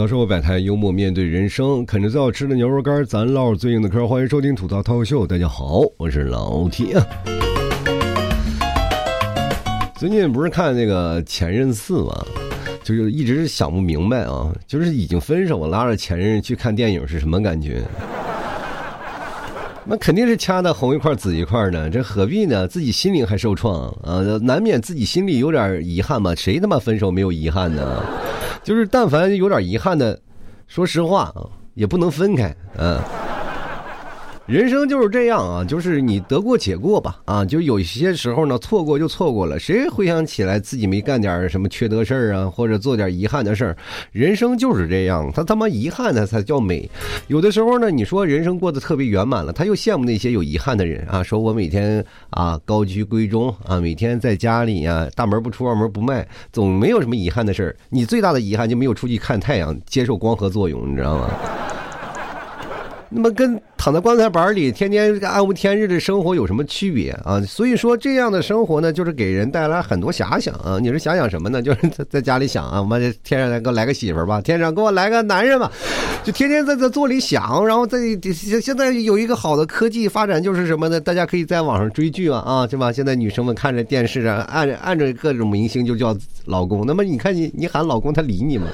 槽社会百态，幽默面对人生，啃着最好吃的牛肉干，咱唠最硬的嗑。欢迎收听吐槽脱口秀，大家好，我是老铁。最近不是看那个《前任四》吗？就是一直想不明白啊，就是已经分手了，拉着前任去看电影是什么感觉？那肯定是掐的红一块紫一块的，这何必呢？自己心灵还受创啊，难免自己心里有点遗憾嘛。谁他妈分手没有遗憾呢？就是但凡有点遗憾的，说实话啊，也不能分开，啊。人生就是这样啊，就是你得过且过吧啊，就有些时候呢，错过就错过了。谁回想起来自己没干点什么缺德事儿啊，或者做点遗憾的事儿？人生就是这样，他他妈遗憾的才叫美。有的时候呢，你说人生过得特别圆满了，他又羡慕那些有遗憾的人啊，说我每天啊高居闺中啊，每天在家里呀大门不出二门不迈，总没有什么遗憾的事儿。你最大的遗憾就没有出去看太阳，接受光合作用，你知道吗？那么跟躺在棺材板里天天暗无天日的生活有什么区别啊？所以说这样的生活呢，就是给人带来很多遐想啊。你是想想什么呢？就是在在家里想啊，我们天上来给我来个媳妇儿吧，天上给我来个男人吧，就天天在这座里想。然后在现现在有一个好的科技发展，就是什么呢？大家可以在网上追剧啊啊，对吧？现在女生们看着电视啊，按按着各种明星就叫老公。那么你看你你喊老公，他理你吗？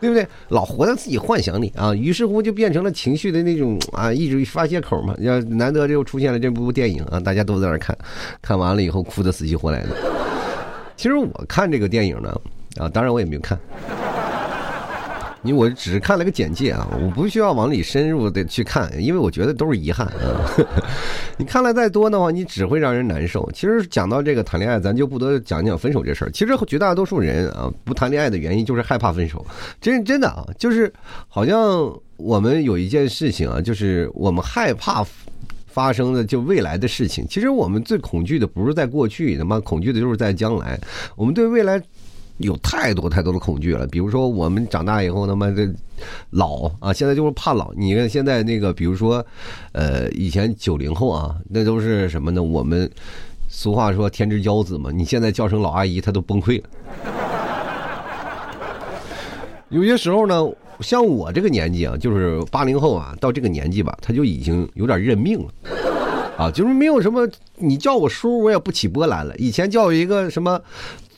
对不对？老活在自己幻想里啊，于是乎就变成了情绪的那种 啊，一直发泄口嘛。要难得就出现了这部电影啊，大家都在那看，看完了以后哭得死去活来的。其实我看这个电影呢，啊，当然我也没有看。因为我只是看了个简介啊，我不需要往里深入的去看，因为我觉得都是遗憾啊。你看了再多的话，你只会让人难受。其实讲到这个谈恋爱，咱就不得讲讲分手这事儿。其实绝大多数人啊，不谈恋爱的原因就是害怕分手。真真的啊，就是好像我们有一件事情啊，就是我们害怕发生的就未来的事情。其实我们最恐惧的不是在过去，他妈恐惧的就是在将来。我们对未来。有太多太多的恐惧了，比如说我们长大以后，他妈的老啊，现在就是怕老。你看现在那个，比如说，呃，以前九零后啊，那都是什么呢？我们俗话说天之骄子嘛，你现在叫声老阿姨，他都崩溃了。有些时候呢，像我这个年纪啊，就是八零后啊，到这个年纪吧，他就已经有点认命了，啊，就是没有什么，你叫我叔，我也不起波澜了。以前叫一个什么。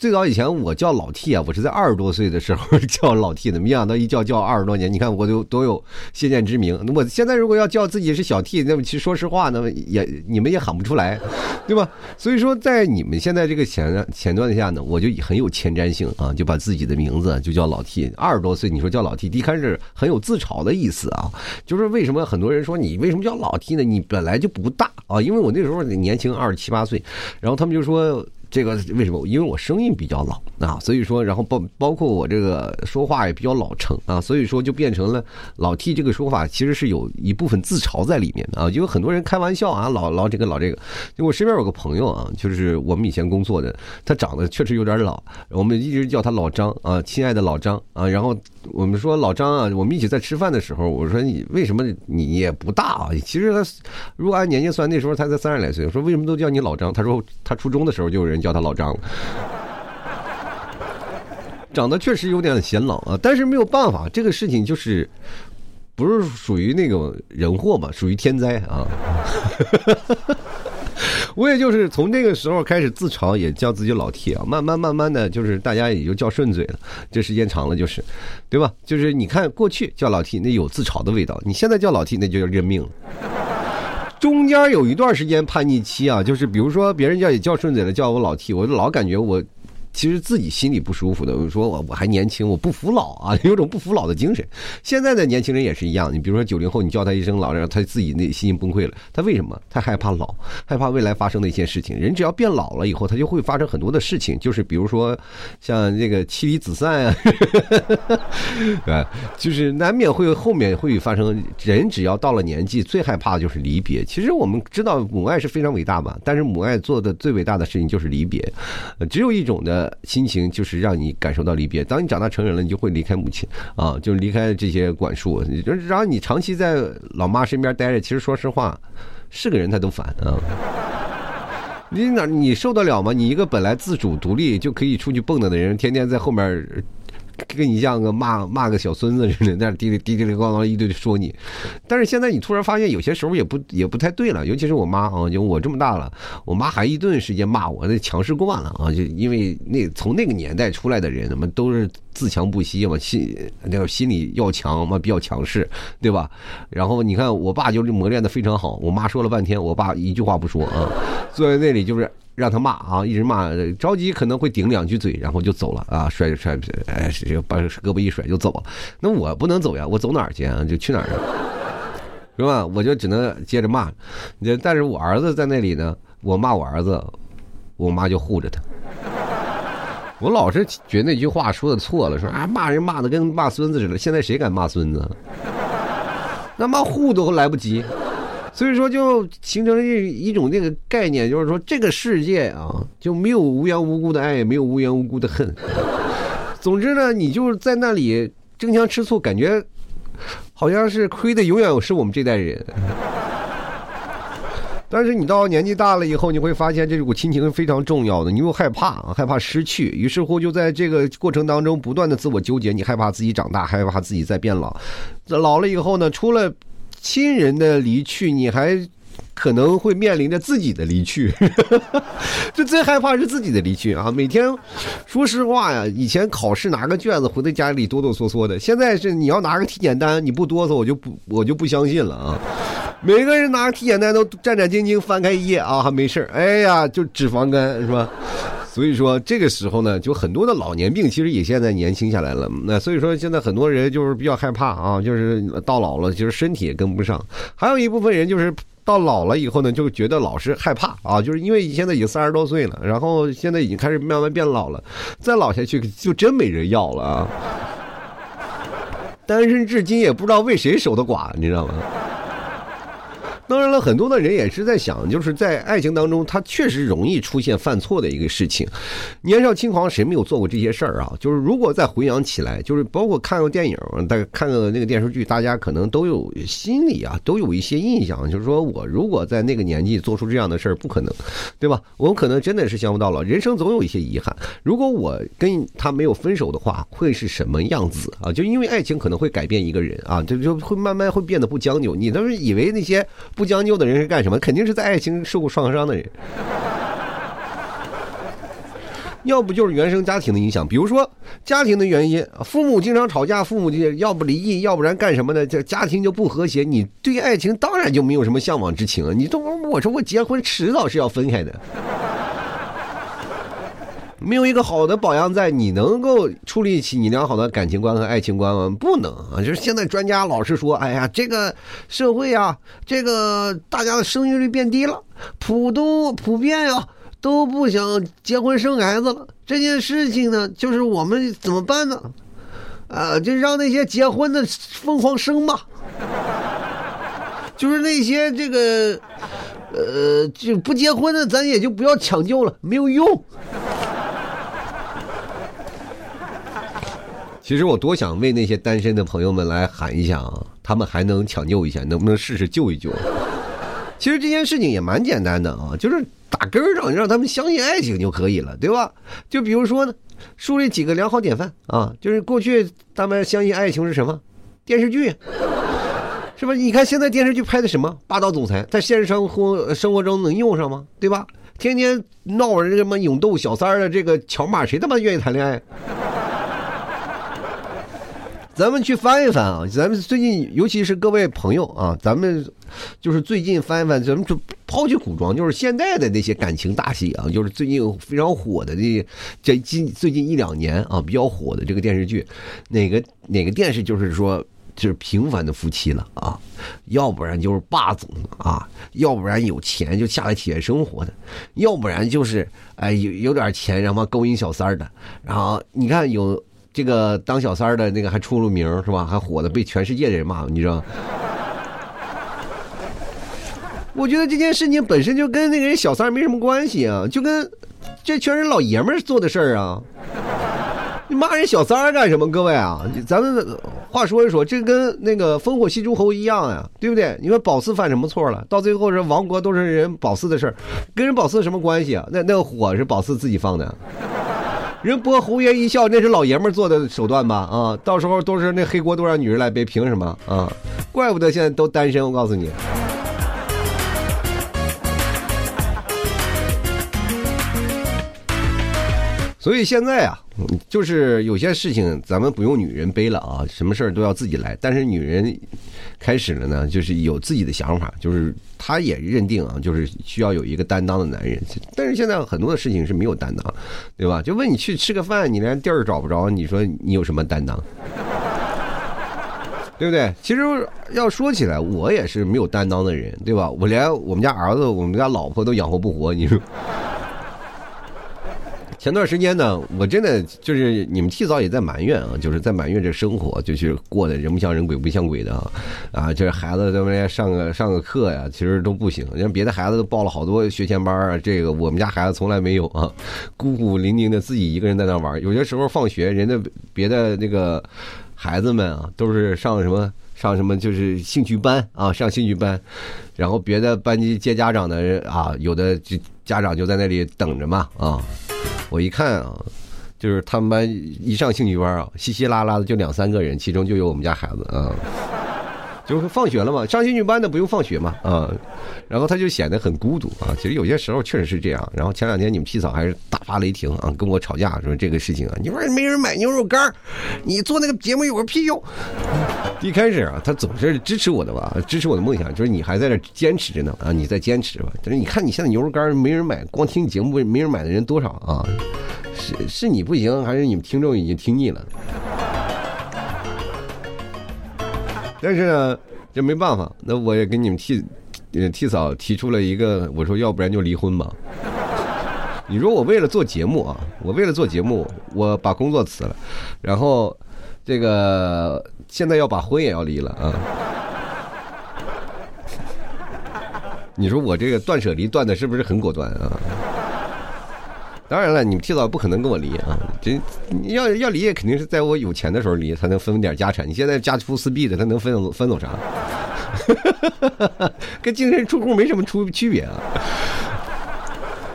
最早以前我叫老 T 啊，我是在二十多岁的时候叫老 T 的，没想到一叫叫二十多年。你看我都都有先见之明。我现在如果要叫自己是小 T，那么其实说实话，那么也你们也喊不出来，对吧？所以说在你们现在这个前前段下呢，我就很有前瞻性啊，就把自己的名字就叫老 T。二十多岁你说叫老 T，一开始很有自嘲的意思啊，就是为什么很多人说你为什么叫老 T 呢？你本来就不大啊，因为我那时候年轻二十七八岁，然后他们就说。这个为什么？因为我声音比较老啊，所以说，然后包包括我这个说话也比较老成啊，所以说就变成了老 T 这个说法，其实是有一部分自嘲在里面的啊。因为很多人开玩笑啊，老老这个老这个。就我身边有个朋友啊，就是我们以前工作的，他长得确实有点老，我们一直叫他老张啊，亲爱的老张啊。然后我们说老张啊，我们一起在吃饭的时候，我说你为什么你也不大啊？其实他如果按年纪算，那时候他才三十来岁。我说为什么都叫你老张？他说他初中的时候就有人。叫他老张了，长得确实有点显老啊，但是没有办法，这个事情就是不是属于那种人祸嘛，属于天灾啊。我也就是从那个时候开始自嘲，也叫自己老 T 啊，慢慢慢慢的就是大家也就叫顺嘴了，这时间长了就是，对吧？就是你看过去叫老 T 那有自嘲的味道，你现在叫老 T 那就叫认命了。中间有一段时间叛逆期啊，就是比如说别人叫也叫顺嘴了，叫我老 T，我就老感觉我。其实自己心里不舒服的，我说我我还年轻，我不服老啊，有种不服老的精神。现在的年轻人也是一样，你比如说九零后，你叫他一声老，然后他自己内心崩溃了。他为什么？他害怕老，害怕未来发生的一些事情。人只要变老了以后，他就会发生很多的事情，就是比如说像这个妻离子散啊，对，就是难免会后面会发生。人只要到了年纪，最害怕的就是离别。其实我们知道母爱是非常伟大吧，但是母爱做的最伟大的事情就是离别，只有一种的。心情就是让你感受到离别。当你长大成人了，你就会离开母亲啊，就离开这些管束。然后你长期在老妈身边待着，其实说实话，是个人他都烦啊。你哪你受得了吗？你一个本来自主独立就可以出去蹦跶的人，天天在后面。跟你像个骂骂个小孙子似的，在那滴里滴滴里咣咣一堆说你。但是现在你突然发现有些时候也不也不太对了，尤其是我妈啊，就我这么大了，我妈还一顿时间骂我，那强势惯了啊，就因为那从那个年代出来的人，们都是自强不息嘛，心那个心理要强嘛，比较强势，对吧？然后你看我爸就是磨练的非常好，我妈说了半天，我爸一句话不说啊，坐在那里就是。让他骂啊，一直骂，着急可能会顶两句嘴，然后就走了啊，甩甩，哎，把胳膊一甩就走了。那我不能走呀，我走哪儿去啊？就去哪儿啊？是吧？我就只能接着骂。但是我儿子在那里呢，我骂我儿子，我妈就护着他。我老是觉得那句话说的错了，说啊骂人骂的跟骂孙子似的。现在谁敢骂孙子？那骂护都来不及。所以说，就形成了一一种这个概念，就是说，这个世界啊，就没有无缘无故的爱，也没有无缘无故的恨。总之呢，你就是在那里争强吃醋，感觉好像是亏的永远是我们这代人。但是你到年纪大了以后，你会发现这股亲情是非常重要的。你又害怕，害怕失去，于是乎就在这个过程当中不断的自我纠结。你害怕自己长大，害怕自己在变老。老了以后呢，除了亲人的离去，你还可能会面临着自己的离去，这最害怕是自己的离去啊！每天，说实话呀，以前考试拿个卷子回到家里哆哆嗦嗦的，现在是你要拿个体检单，你不哆嗦，我就不我就不相信了啊！每个人拿个体检单都战战兢兢翻开一页啊，还没事哎呀，就脂肪肝是吧？所以说这个时候呢，就很多的老年病其实也现在年轻下来了。那所以说现在很多人就是比较害怕啊，就是到老了，就是身体也跟不上。还有一部分人就是到老了以后呢，就觉得老是害怕啊，就是因为现在已经三十多岁了，然后现在已经开始慢慢变老了，再老下去就真没人要了啊。单身至今也不知道为谁守的寡，你知道吗？当然了，很多的人也是在想，就是在爱情当中，他确实容易出现犯错的一个事情。年少轻狂，谁没有做过这些事儿啊？就是如果再回想起来，就是包括看过电影，大家看过那个电视剧，大家可能都有心里啊，都有一些印象，就是说我如果在那个年纪做出这样的事儿，不可能，对吧？我可能真的是想不到了。人生总有一些遗憾。如果我跟他没有分手的话，会是什么样子啊？就因为爱情可能会改变一个人啊，就就会慢慢会变得不将就。你都是以为那些。不将就的人是干什么？肯定是在爱情受过创伤的人，要不就是原生家庭的影响。比如说家庭的原因，父母经常吵架，父母就要不离异，要不然干什么呢？这家庭就不和谐，你对爱情当然就没有什么向往之情了。你都我说我结婚迟早是要分开的。没有一个好的榜样在，你能够处理起你良好的感情观和爱情观吗？不能啊！就是现在专家老是说，哎呀，这个社会啊，这个大家的生育率变低了，普都普遍呀都不想结婚生孩子了。这件事情呢，就是我们怎么办呢？啊，就让那些结婚的疯狂生吧，就是那些这个呃就不结婚的，咱也就不要抢救了，没有用。其实我多想为那些单身的朋友们来喊一下啊，他们还能抢救一下，能不能试试救一救？其实这件事情也蛮简单的啊，就是打根儿上让他们相信爱情就可以了，对吧？就比如说呢，树立几个良好典范啊，就是过去他们相信爱情是什么？电视剧，是吧？你看现在电视剧拍的什么霸道总裁，在现实生活生活中能用上吗？对吧？天天闹着什么勇斗小三儿的这个桥码，谁他妈愿意谈恋爱？咱们去翻一翻啊！咱们最近，尤其是各位朋友啊，咱们就是最近翻一翻，咱们就抛去古装，就是现代的那些感情大戏啊，就是最近非常火的这这近最近一两年啊比较火的这个电视剧，哪个哪个电视就是说就是平凡的夫妻了啊，要不然就是霸总啊，要不然有钱就下来体验生活的，要不然就是哎有有点钱然后勾引小三儿的，然后你看有。这个当小三儿的那个还出了名是吧？还火的被全世界的人骂，你知道？我觉得这件事情本身就跟那个人小三儿没什么关系啊，就跟这全是老爷们儿做的事儿啊！你骂人小三儿干什么？各位啊，咱们话说一说，这跟那个烽火戏诸侯一样呀，对不对？你说宝四犯什么错了？到最后是亡国都是人宝四的事儿，跟人宝四什么关系啊？那那个火是宝四自己放的。人播红颜一笑，那是老爷们做的手段吧？啊，到时候都是那黑锅都让女人来背，凭什么啊？怪不得现在都单身，我告诉你。所以现在啊，就是有些事情咱们不用女人背了啊，什么事儿都要自己来。但是女人开始了呢，就是有自己的想法，就是她也认定啊，就是需要有一个担当的男人。但是现在很多的事情是没有担当，对吧？就问你去吃个饭，你连地儿找不着，你说你有什么担当？对不对？其实要说起来，我也是没有担当的人，对吧？我连我们家儿子、我们家老婆都养活不活，你说。前段时间呢，我真的就是你们提早也在埋怨啊，就是在埋怨这生活，就是过得人不像人鬼不像鬼的啊，啊，就是孩子在外面上个上个课呀，其实都不行，像别的孩子都报了好多学前班啊，这个我们家孩子从来没有啊，孤孤零零的自己一个人在那玩，有些时候放学，人家别的那个孩子们啊，都是上什么上什么就是兴趣班啊，上兴趣班，然后别的班级接家长的啊，有的就家长就在那里等着嘛啊。我一看啊，就是他们班一上兴趣班啊，稀稀拉拉的就两三个人，其中就有我们家孩子啊。就是放学了嘛，上兴趣班的不用放学嘛啊，然后他就显得很孤独啊。其实有些时候确实是这样。然后前两天你们替嫂还是大发雷霆啊，跟我吵架说这个事情啊，你说没人买牛肉干你做那个节目有个屁用？一开始啊，他总是支持我的吧，支持我的梦想，就是你还在这坚持着呢啊，你在坚持吧。但是你看你现在牛肉干没人买，光听你节目没人买的人多少啊？是是你不行，还是你们听众已经听腻了？但是呢，这没办法，那我也给你们替替嫂提出了一个，我说要不然就离婚吧。你说我为了做节目啊，我为了做节目，我把工作辞了，然后这个现在要把婚也要离了啊。你说我这个断舍离断的是不是很果断啊？当然了，你们提早不可能跟我离啊！这你要要离，也肯定是在我有钱的时候离，才能分点家产。你现在家徒四壁的，他能分走分走啥？跟净身出户没什么出区别啊！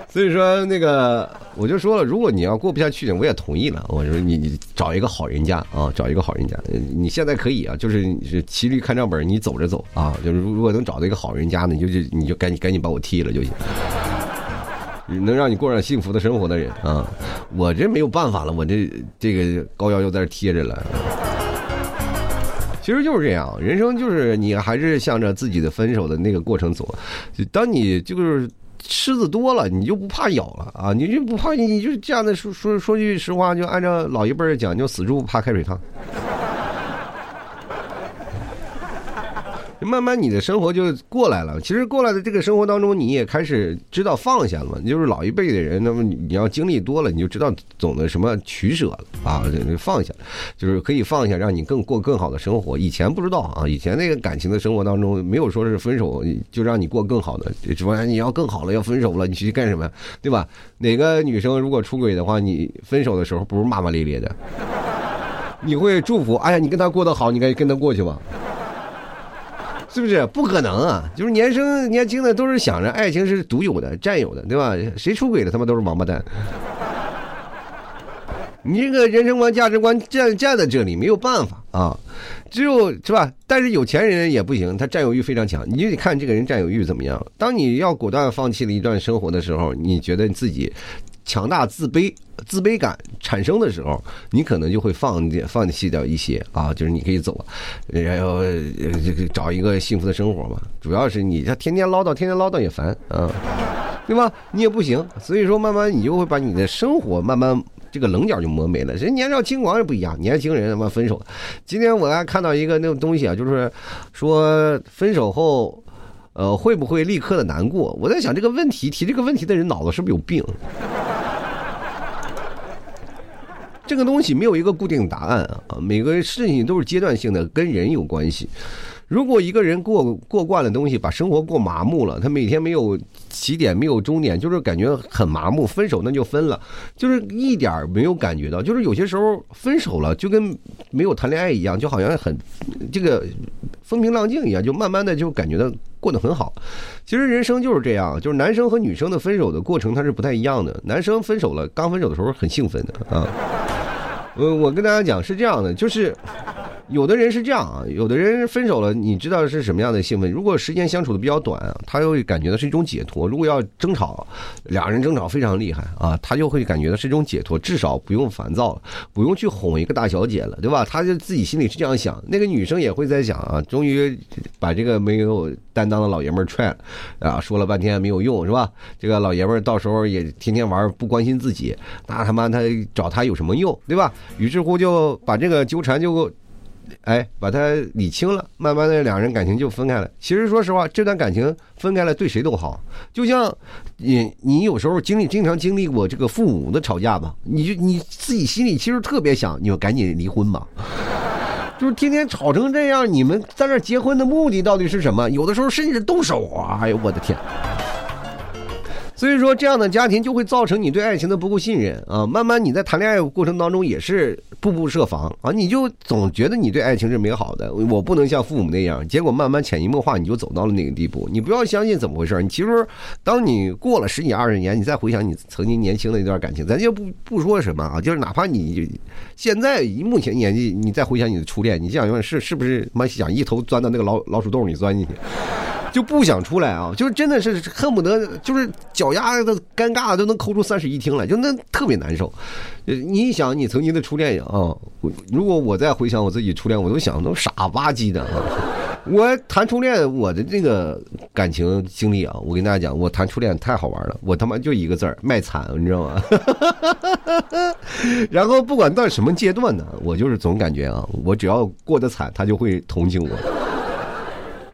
所以说，那个我就说了，如果你要过不下去，我也同意了。我说你你找一个好人家啊，找一个好人家。你现在可以啊，就是是骑驴看账本，你走着走啊。就是如果能找到一个好人家呢，你就就你就赶紧赶紧把我踢了就行。能让你过上幸福的生活的人啊，我这没有办法了，我这这个膏药又在这贴着了。其实就是这样，人生就是你还是向着自己的分手的那个过程走。当你就是虱子多了，你就不怕咬了啊，你就不怕你，你就这样的说说说句实话，就按照老一辈讲，就死猪不怕开水烫。慢慢你的生活就过来了。其实过来的这个生活当中，你也开始知道放下了嘛。就是老一辈的人，那么你要经历多了，你就知道总的什么取舍了啊，放下，就是可以放下，让你更过更好的生活。以前不知道啊，以前那个感情的生活当中，没有说是分手就让你过更好的，说你要更好了，要分手了，你去干什么，对吧？哪个女生如果出轨的话，你分手的时候不是骂骂咧咧的，你会祝福，哎呀，你跟他过得好，你赶紧跟他过去吧。是不是不可能啊？就是年生年轻的都是想着爱情是独有的、占有的，对吧？谁出轨了，他妈都是王八蛋。你这个人生观、价值观站站在这里没有办法啊，只有是吧？但是有钱人也不行，他占有欲非常强。你就得看这个人占有欲怎么样。当你要果断放弃了一段生活的时候，你觉得你自己。强大自卑、自卑感产生的时候，你可能就会放放弃掉一些啊，就是你可以走，然后找一个幸福的生活嘛。主要是你他天天唠叨，天天唠叨也烦啊，对吧？你也不行，所以说慢慢你就会把你的生活慢慢这个棱角就磨没了。人年少轻狂也不一样，年轻人他妈分手。今天我还看到一个那种东西啊，就是说分手后，呃，会不会立刻的难过？我在想这个问题，提这个问题的人脑子是不是有病？这个东西没有一个固定答案啊，每个事情都是阶段性的，跟人有关系。如果一个人过过惯了东西，把生活过麻木了，他每天没有起点，没有终点，就是感觉很麻木。分手那就分了，就是一点没有感觉到。就是有些时候分手了，就跟没有谈恋爱一样，就好像很这个风平浪静一样，就慢慢的就感觉到过得很好。其实人生就是这样，就是男生和女生的分手的过程它是不太一样的。男生分手了，刚分手的时候很兴奋的啊。我，我跟大家讲是这样的，就是。有的人是这样啊，有的人分手了，你知道是什么样的兴奋？如果时间相处的比较短，他又会感觉到是一种解脱；如果要争吵，两人争吵非常厉害啊，他就会感觉到是一种解脱，至少不用烦躁了，不用去哄一个大小姐了，对吧？他就自己心里是这样想。那个女生也会在想啊，终于把这个没有担当的老爷们踹了啊，说了半天没有用，是吧？这个老爷们到时候也天天玩，不关心自己，那他妈他找他有什么用，对吧？于是乎就把这个纠缠就。哎，把它理清了，慢慢的两人感情就分开了。其实说实话，这段感情分开了对谁都好。就像你，你有时候经历经常经历过这个父母的吵架吧，你就你自己心里其实特别想，你就赶紧离婚吧。就是天天吵成这样，你们在那结婚的目的到底是什么？有的时候甚至动手啊！哎呦我的天！所以说，这样的家庭就会造成你对爱情的不够信任啊。慢慢你在谈恋爱过程当中也是步步设防啊，你就总觉得你对爱情是美好的，我不能像父母那样。结果慢慢潜移默化，你就走到了那个地步。你不要相信怎么回事你其实，当你过了十几二十年，你再回想你曾经年轻的一段感情，咱就不不说什么啊，就是哪怕你现在目前年纪，你再回想你的初恋，你想想是是不是妈想一头钻到那个老老鼠洞里钻进去？就不想出来啊！就是真的是恨不得就是脚丫子尴尬都能抠出三室一厅来，就那特别难受。你一想你曾经的初恋啊，如果我再回想我自己初恋，我都想都傻吧唧的啊！我谈初恋，我的这个感情经历啊，我跟大家讲，我谈初恋太好玩了，我他妈就一个字儿卖惨，你知道吗？然后不管到什么阶段呢，我就是总感觉啊，我只要过得惨，他就会同情我。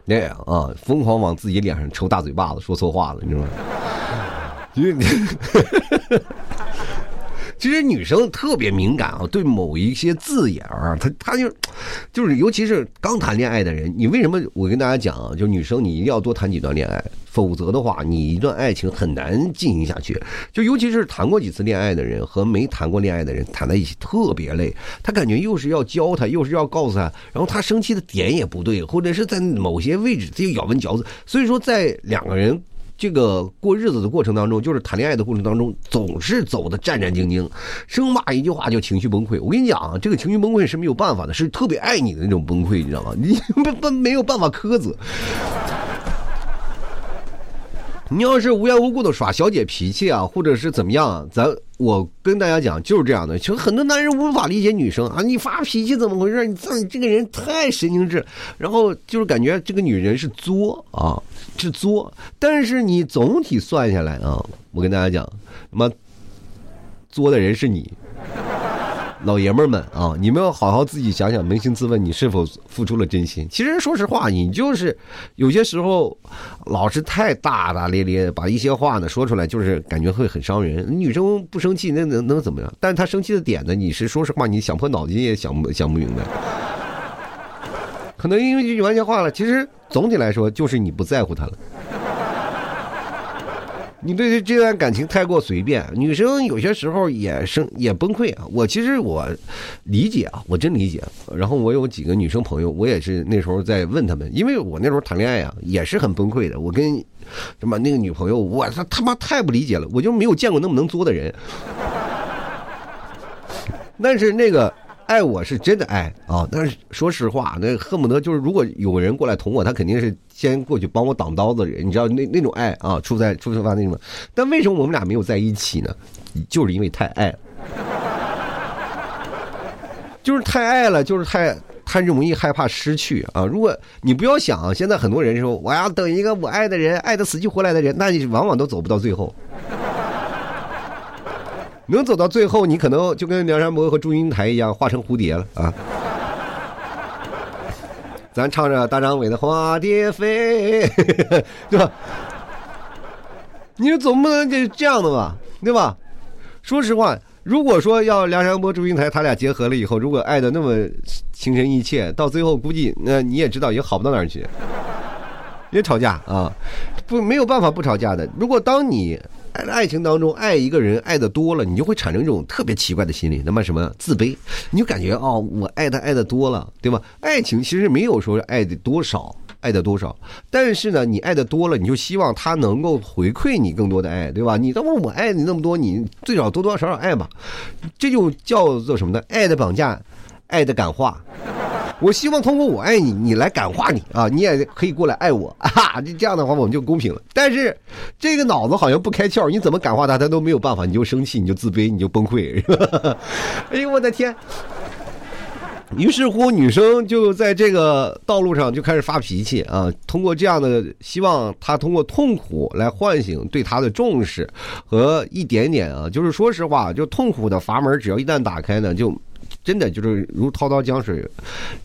那样啊，疯狂往自己脸上抽大嘴巴子，说错话了，你知道吗？因为，其实女生特别敏感啊，对某一些字眼儿，她她就就是，尤其是刚谈恋爱的人，你为什么？我跟大家讲啊，就女生你一定要多谈几段恋爱。否则的话，你一段爱情很难进行下去。就尤其是谈过几次恋爱的人和没谈过恋爱的人谈在一起特别累。他感觉又是要教他，又是要告诉他，然后他生气的点也不对，或者是在某些位置他又咬文嚼字。所以说，在两个人这个过日子的过程当中，就是谈恋爱的过程当中，总是走的战战兢兢，生怕一句话就情绪崩溃。我跟你讲啊，这个情绪崩溃是没有办法的，是特别爱你的那种崩溃，你知道吗？你不不没有办法苛责。你要是无缘无故的耍小姐脾气啊，或者是怎么样，咱我跟大家讲就是这样的。其实很多男人无法理解女生啊，你发脾气怎么回事？你这这个人太神经质，然后就是感觉这个女人是作啊，是作。但是你总体算下来啊，我跟大家讲，他妈作的人是你。老爷们儿们啊，你们要好好自己想想，扪心自问，你是否付出了真心？其实说实话，你就是有些时候老是太大大咧咧，把一些话呢说出来，就是感觉会很伤人。女生不生气，那能能怎么样？但是她生气的点呢，你是说实话，你想破脑筋也想不想不明白。可能因为这句玩笑话了，其实总体来说就是你不在乎她了。你对这段感情太过随便，女生有些时候也生也崩溃啊。我其实我理解啊，我真理解。然后我有几个女生朋友，我也是那时候在问他们，因为我那时候谈恋爱啊，也是很崩溃的。我跟什么那个女朋友，我他他妈太不理解了，我就没有见过那么能作的人。但是那个。爱我是真的爱啊，但是说实话，那恨不得就是如果有个人过来捅我，他肯定是先过去帮我挡刀子人，你知道那那种爱啊，出在出发那种。但为什么我们俩没有在一起呢？就是因为太爱，就是太爱了，就是太太容易害怕失去啊。如果你不要想，现在很多人说我要等一个我爱的人，爱的死去活来的人，那你往往都走不到最后。能走到最后，你可能就跟梁山伯和祝英台一样，化成蝴蝶了啊！咱唱着大张伟的《花蝶飞》，对吧？你总不能就这样的吧，对吧？说实话，如果说要梁山伯祝英台他俩结合了以后，如果爱的那么……情深意切，到最后估计那你也知道也好不到哪儿去，也吵架啊，不没有办法不吵架的。如果当你爱爱情当中爱一个人爱的多了，你就会产生一种特别奇怪的心理，那么什么自卑，你就感觉哦，我爱他爱的多了，对吧？爱情其实没有说爱的多少。爱的多少？但是呢，你爱的多了，你就希望他能够回馈你更多的爱，对吧？你都问我爱你那么多，你最少多多少少爱吧，这就叫做什么呢？爱的绑架，爱的感化。我希望通过我爱你，你来感化你啊，你也可以过来爱我啊。这这样的话，我们就公平了。但是这个脑子好像不开窍，你怎么感化他，他都没有办法，你就生气，你就自卑，你就崩溃。哎呦，我的天！于是乎，女生就在这个道路上就开始发脾气啊！通过这样的，希望他通过痛苦来唤醒对他的重视和一点点啊，就是说实话，就痛苦的阀门，只要一旦打开呢，就真的就是如滔滔江水，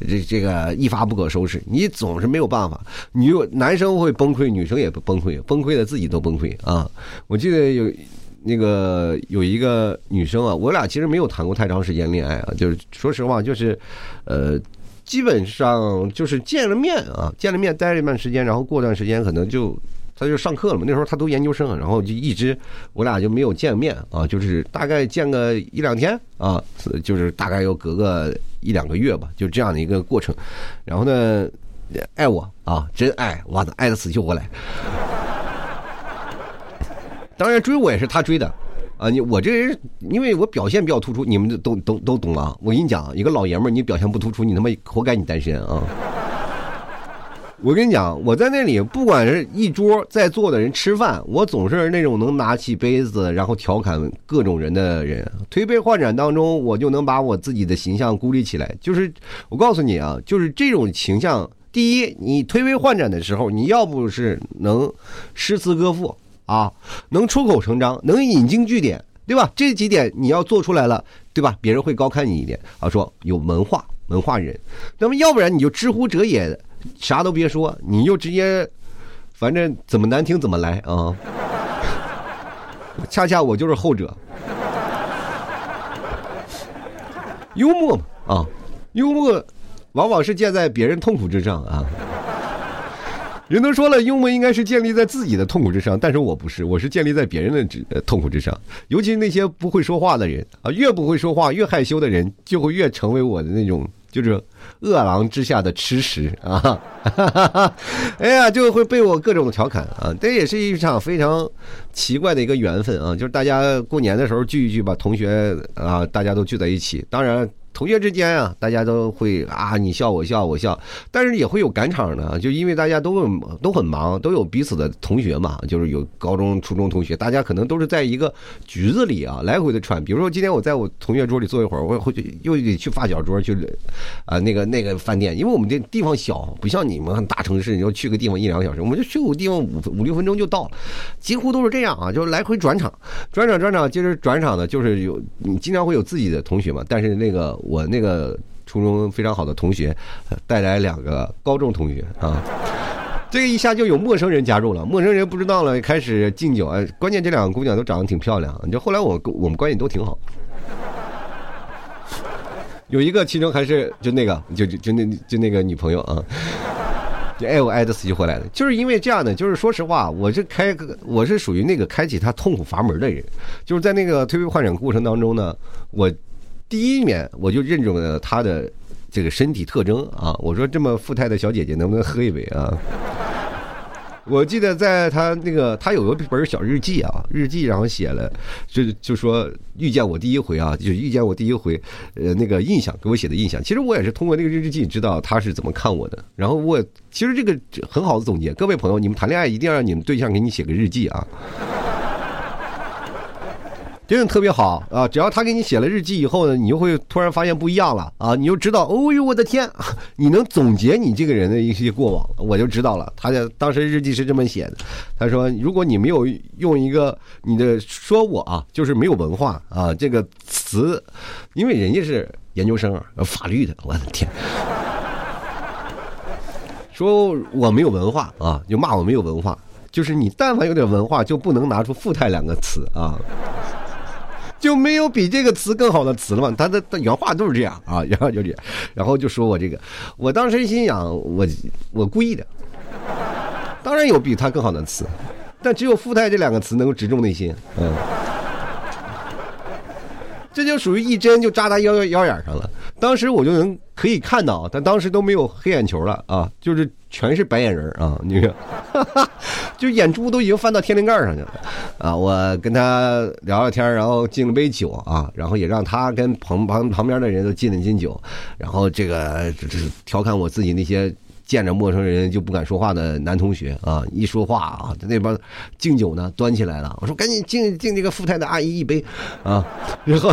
这这个一发不可收拾。你总是没有办法，女男生会崩溃，女生也不崩溃，崩溃的自己都崩溃啊！我记得有。那个有一个女生啊，我俩其实没有谈过太长时间恋爱啊，就是说实话，就是，呃，基本上就是见了面啊，见了面待了一段时间，然后过段时间可能就他就上课了嘛，那时候他读研究生，然后就一直我俩就没有见面啊，就是大概见个一两天啊，就是大概要隔个一两个月吧，就这样的一个过程。然后呢，爱我啊，真爱，哇的爱的死去活来。当然追我也是他追的，啊，你我这人因为我表现比较突出，你们都都都懂啊。我跟你讲，一个老爷们儿你表现不突出，你他妈活该你单身啊！我跟你讲，我在那里不管是一桌在座的人吃饭，我总是那种能拿起杯子然后调侃各种人的人。推杯换盏当中，我就能把我自己的形象孤立起来。就是我告诉你啊，就是这种形象，第一，你推杯换盏的时候，你要不是能诗词歌赋。啊，能出口成章，能引经据典，对吧？这几点你要做出来了，对吧？别人会高看你一点啊，说有文化，文化人。那么要不然你就知乎者也，啥都别说，你就直接，反正怎么难听怎么来啊。恰恰我就是后者，幽默嘛啊，幽默往往是建在别人痛苦之上啊。人都说了，幽默应该是建立在自己的痛苦之上，但是我不是，我是建立在别人的痛苦之上。尤其是那些不会说话的人啊，越不会说话、越害羞的人，就会越成为我的那种就是饿狼之下的吃食 啊！哎呀，就会被我各种调侃啊！这也是一场非常奇怪的一个缘分啊！就是大家过年的时候聚一聚吧，同学啊，大家都聚在一起，当然。同学之间啊，大家都会啊，你笑我笑我笑，但是也会有赶场的，就因为大家都很都很忙，都有彼此的同学嘛，就是有高中、初中同学，大家可能都是在一个局子里啊，来回的串。比如说今天我在我同学桌里坐一会儿，我会去又得去发小桌去，啊，那个那个饭店，因为我们这地方小，不像你们大城市，你要去个地方一两个小时，我们就去个地方五五六分钟就到了，几乎都是这样啊，就是来回转场，转场转场，接着转场的，就是有你经常会有自己的同学嘛，但是那个。我那个初中非常好的同学，带来两个高中同学啊，这个一下就有陌生人加入了，陌生人不知道了，开始敬酒哎，关键这两个姑娘都长得挺漂亮，就后来我我们关系都挺好，有一个其中还是就那个就就就那就那个女朋友啊，就爱我爱的死去活来的，就是因为这样的，就是说实话，我是开我是属于那个开启他痛苦阀门的人，就是在那个推杯换盏过程当中呢，我。第一面我就认准了她的这个身体特征啊！我说这么富态的小姐姐能不能喝一杯啊？我记得在她那个她有个本小日记啊，日记然后写了就就说遇见我第一回啊，就遇见我第一回，呃，那个印象给我写的印象。其实我也是通过那个日记知道她是怎么看我的。然后我其实这个很好的总结，各位朋友，你们谈恋爱一定要让你们对象给你写个日记啊。真的特别好啊！只要他给你写了日记以后呢，你就会突然发现不一样了啊！你就知道，哦呦，我的天，你能总结你这个人的一些过往，我就知道了。他的当时日记是这么写的，他说：“如果你没有用一个你的说我啊，就是没有文化啊这个词，因为人家是研究生啊法律的，我的天，说我没有文化啊，就骂我没有文化，就是你但凡有点文化，就不能拿出富态两个词啊。”就没有比这个词更好的词了嘛？他的他原话都是这样啊，原话就这样，然后就说我这个，我当时心想，我我故意的，当然有比他更好的词，但只有“富态”这两个词能够直中内心，嗯，这就属于一针就扎他腰腰腰眼上了。当时我就能可以看到，他当时都没有黑眼球了啊，就是全是白眼人啊，你看，就眼珠都已经翻到天灵盖上去了啊。我跟他聊聊天，然后敬了杯酒啊，然后也让他跟旁旁旁边的人都敬了敬酒，然后这个这这调侃我自己那些见着陌生人就不敢说话的男同学啊，一说话啊，那帮敬酒呢端起来了，我说赶紧敬敬这个富态的阿姨一杯啊，然后。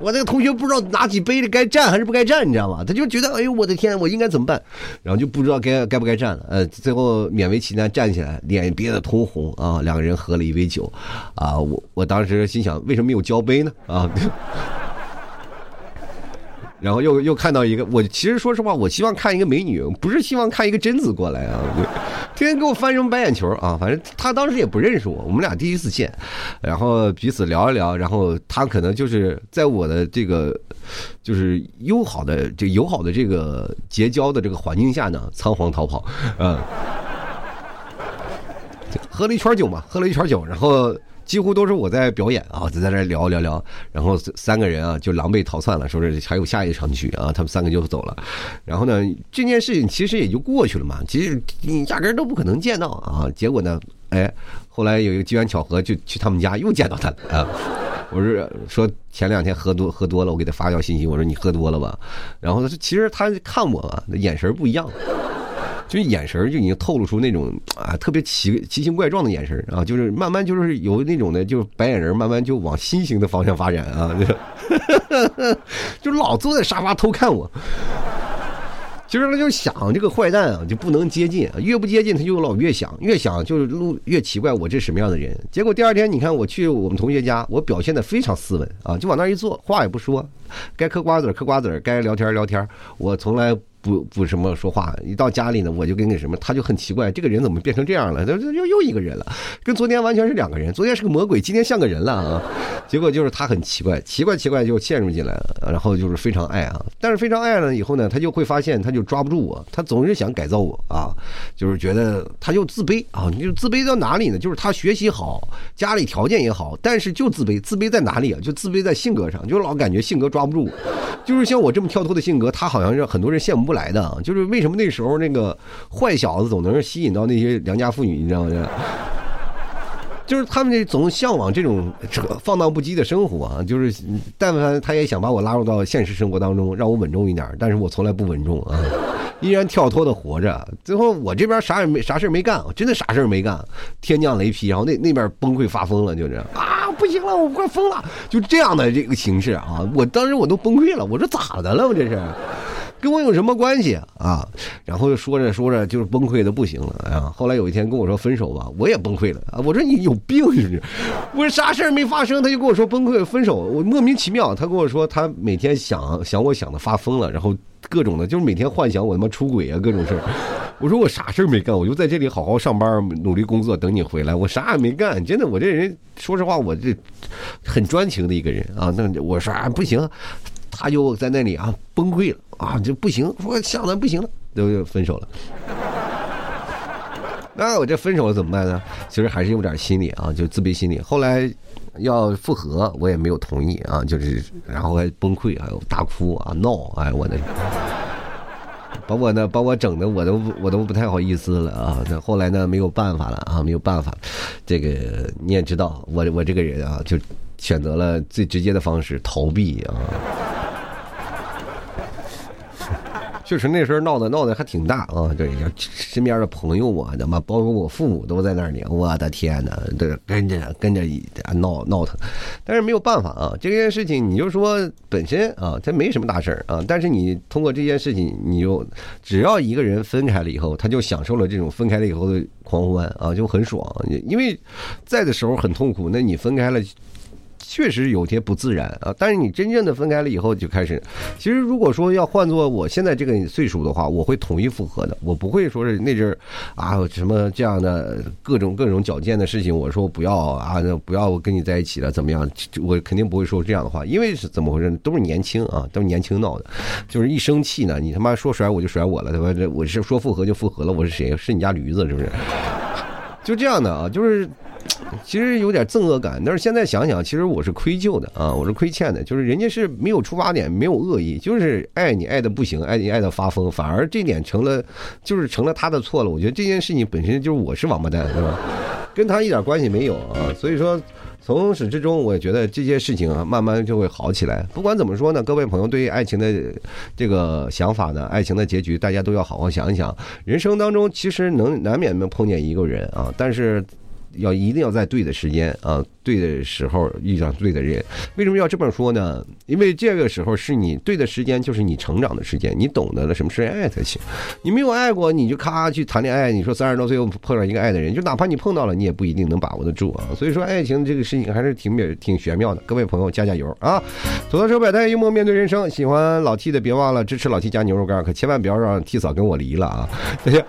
我那个同学不知道拿起杯子该站还是不该站，你知道吗？他就觉得，哎呦我的天，我应该怎么办？然后就不知道该该不该站了。呃，最后勉为其难站起来，脸憋得通红啊。两个人喝了一杯酒，啊，我我当时心想，为什么没有交杯呢？啊。然后又又看到一个，我其实说实话，我希望看一个美女，不是希望看一个贞子过来啊！天天给我翻什么白眼球啊！反正他当时也不认识我，我们俩第一次见，然后彼此聊一聊，然后他可能就是在我的这个就是友好的这友好的这个结交的这个环境下呢，仓皇逃跑，嗯，喝了一圈酒嘛，喝了一圈酒，然后。几乎都是我在表演啊，就在那聊聊聊，然后三个人啊就狼狈逃窜了，说是还有下一场剧啊，他们三个就走了。然后呢，这件事情其实也就过去了嘛，其实你压根都不可能见到啊。结果呢，哎，后来有一个机缘巧合，就去他们家又见到他了啊。我是说前两天喝多喝多了，我给他发条信息，我说你喝多了吧？然后他其实他看我，眼神不一样。就眼神就已经透露出那种啊特别奇奇形怪状的眼神啊，就是慢慢就是有那种的，就是白眼人慢慢就往新型的方向发展啊，就老坐在沙发偷看我。其实他就想这个坏蛋啊就不能接近，越不接近他就老越想，越想就是路越奇怪，我这什么样的人？结果第二天你看我去我们同学家，我表现的非常斯文啊，就往那一坐，话也不说，该嗑瓜子嗑瓜子，该聊天聊天，我从来。不不什么说话，一到家里呢，我就跟那什么，他就很奇怪，这个人怎么变成这样了？他又又一个人了，跟昨天完全是两个人。昨天是个魔鬼，今天像个人了啊！结果就是他很奇怪，奇怪奇怪就陷入进来了，然后就是非常爱啊。但是非常爱了以后呢，他就会发现他就抓不住我，他总是想改造我啊，就是觉得他就自卑啊。你就自卑到哪里呢？就是他学习好，家里条件也好，但是就自卑。自卑在哪里啊？就自卑在性格上，就老感觉性格抓不住。就是像我这么跳脱的性格，他好像是很多人羡慕不来的。就是为什么那时候那个坏小子总能吸引到那些良家妇女，你知道吗？就是他们这总向往这种放荡不羁的生活啊。就是但凡他也想把我拉入到现实生活当中，让我稳重一点，但是我从来不稳重啊，依然跳脱的活着。最后我这边啥也没啥事没干，我真的啥事没干，天降雷劈，然后那那边崩溃发疯了，就是啊。不行了，我快疯了！就这样的这个形式啊，我当时我都崩溃了。我说咋的了？我这是，跟我有什么关系啊？然后说着说着就是崩溃的不行了啊。后来有一天跟我说分手吧，我也崩溃了啊。我说你有病是不是？我说啥事儿没发生，他就跟我说崩溃分手，我莫名其妙。他跟我说他每天想想我想的发疯了，然后各种的，就是每天幻想我他妈出轨啊，各种事儿。我说我啥事儿没干，我就在这里好好上班，努力工作，等你回来。我啥也没干，真的，我这人说实话，我这很专情的一个人啊。那我说啊，不行，他就在那里啊崩溃了啊，就不行，说想的不行了，都分手了。那我这分手了怎么办呢？其实还是有点心理啊，就自卑心理。后来要复合，我也没有同意啊，就是然后还崩溃，还有大哭啊闹，哎我的。把我呢，把我整的我都我都不太好意思了啊！那后来呢，没有办法了啊，没有办法，这个你也知道，我我这个人啊，就选择了最直接的方式逃避啊。确实那时候闹的闹的还挺大啊，对，身边的朋友啊，他妈包括我父母都在那里，我的天哪，这，跟着跟着闹闹腾，但是没有办法啊，这件事情你就说本身啊，它没什么大事儿啊，但是你通过这件事情，你就只要一个人分开了以后，他就享受了这种分开了以后的狂欢啊，就很爽，因为在的时候很痛苦，那你分开了。确实有些不自然啊。但是你真正的分开了以后，就开始，其实如果说要换做我现在这个岁数的话，我会统一复合的，我不会说是那阵儿啊什么这样的各种各种矫健的事情，我说不要啊，不要我跟你在一起了，怎么样？我肯定不会说这样的话，因为是怎么回事？都是年轻啊，都是年轻闹的，就是一生气呢，你他妈说甩我就甩我了，对吧？这我是说复合就复合了，我是谁？是你家驴子是不是？就这样的啊，就是其实有点憎恶感，但是现在想想，其实我是愧疚的啊，我是亏欠的，就是人家是没有出发点，没有恶意，就是爱你爱的不行，爱你爱的发疯，反而这点成了就是成了他的错了。我觉得这件事情本身就是我是王八蛋，对吧？跟他一点关系没有啊，所以说。从始至终，我觉得这些事情啊，慢慢就会好起来。不管怎么说呢，各位朋友，对于爱情的这个想法呢，爱情的结局，大家都要好好想一想。人生当中，其实能难免能碰见一个人啊，但是。要一定要在对的时间啊，对的时候遇上对的人。为什么要这么说呢？因为这个时候是你对的时间，就是你成长的时间。你懂得了什么是爱才行。你没有爱过，你就咔去谈恋爱。你说三十多岁又碰上一个爱的人，就哪怕你碰到了，你也不一定能把握得住啊。所以说，爱情这个事情还是挺妙、挺玄妙的。各位朋友，加加油啊！走到车百态，幽默面对人生。喜欢老 T 的，别忘了支持老 T 加牛肉干，可千万不要让 T 嫂跟我离了啊！大家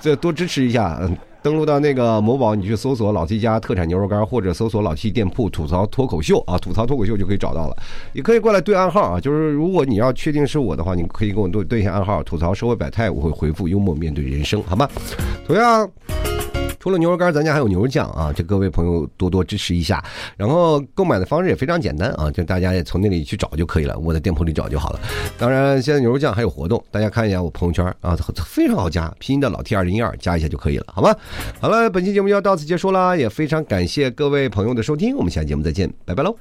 这多支持一下。登录到那个某宝，你去搜索“老七家特产牛肉干”，或者搜索“老七店铺吐槽脱口秀”啊，吐槽脱口秀就可以找到了。也可以过来对暗号啊，就是如果你要确定是我的话，你可以跟我对对一下暗号，吐槽社会百态，我会回复幽默面对人生，好吗？同样。除了牛肉干，咱家还有牛肉酱啊！这各位朋友多多支持一下。然后购买的方式也非常简单啊，就大家也从那里去找就可以了，我的店铺里找就好了。当然，现在牛肉酱还有活动，大家看一下我朋友圈啊，非常好加，拼音的老 T 二零一二加一下就可以了，好吗？好了，本期节目就要到此结束啦，也非常感谢各位朋友的收听，我们下期节目再见，拜拜喽。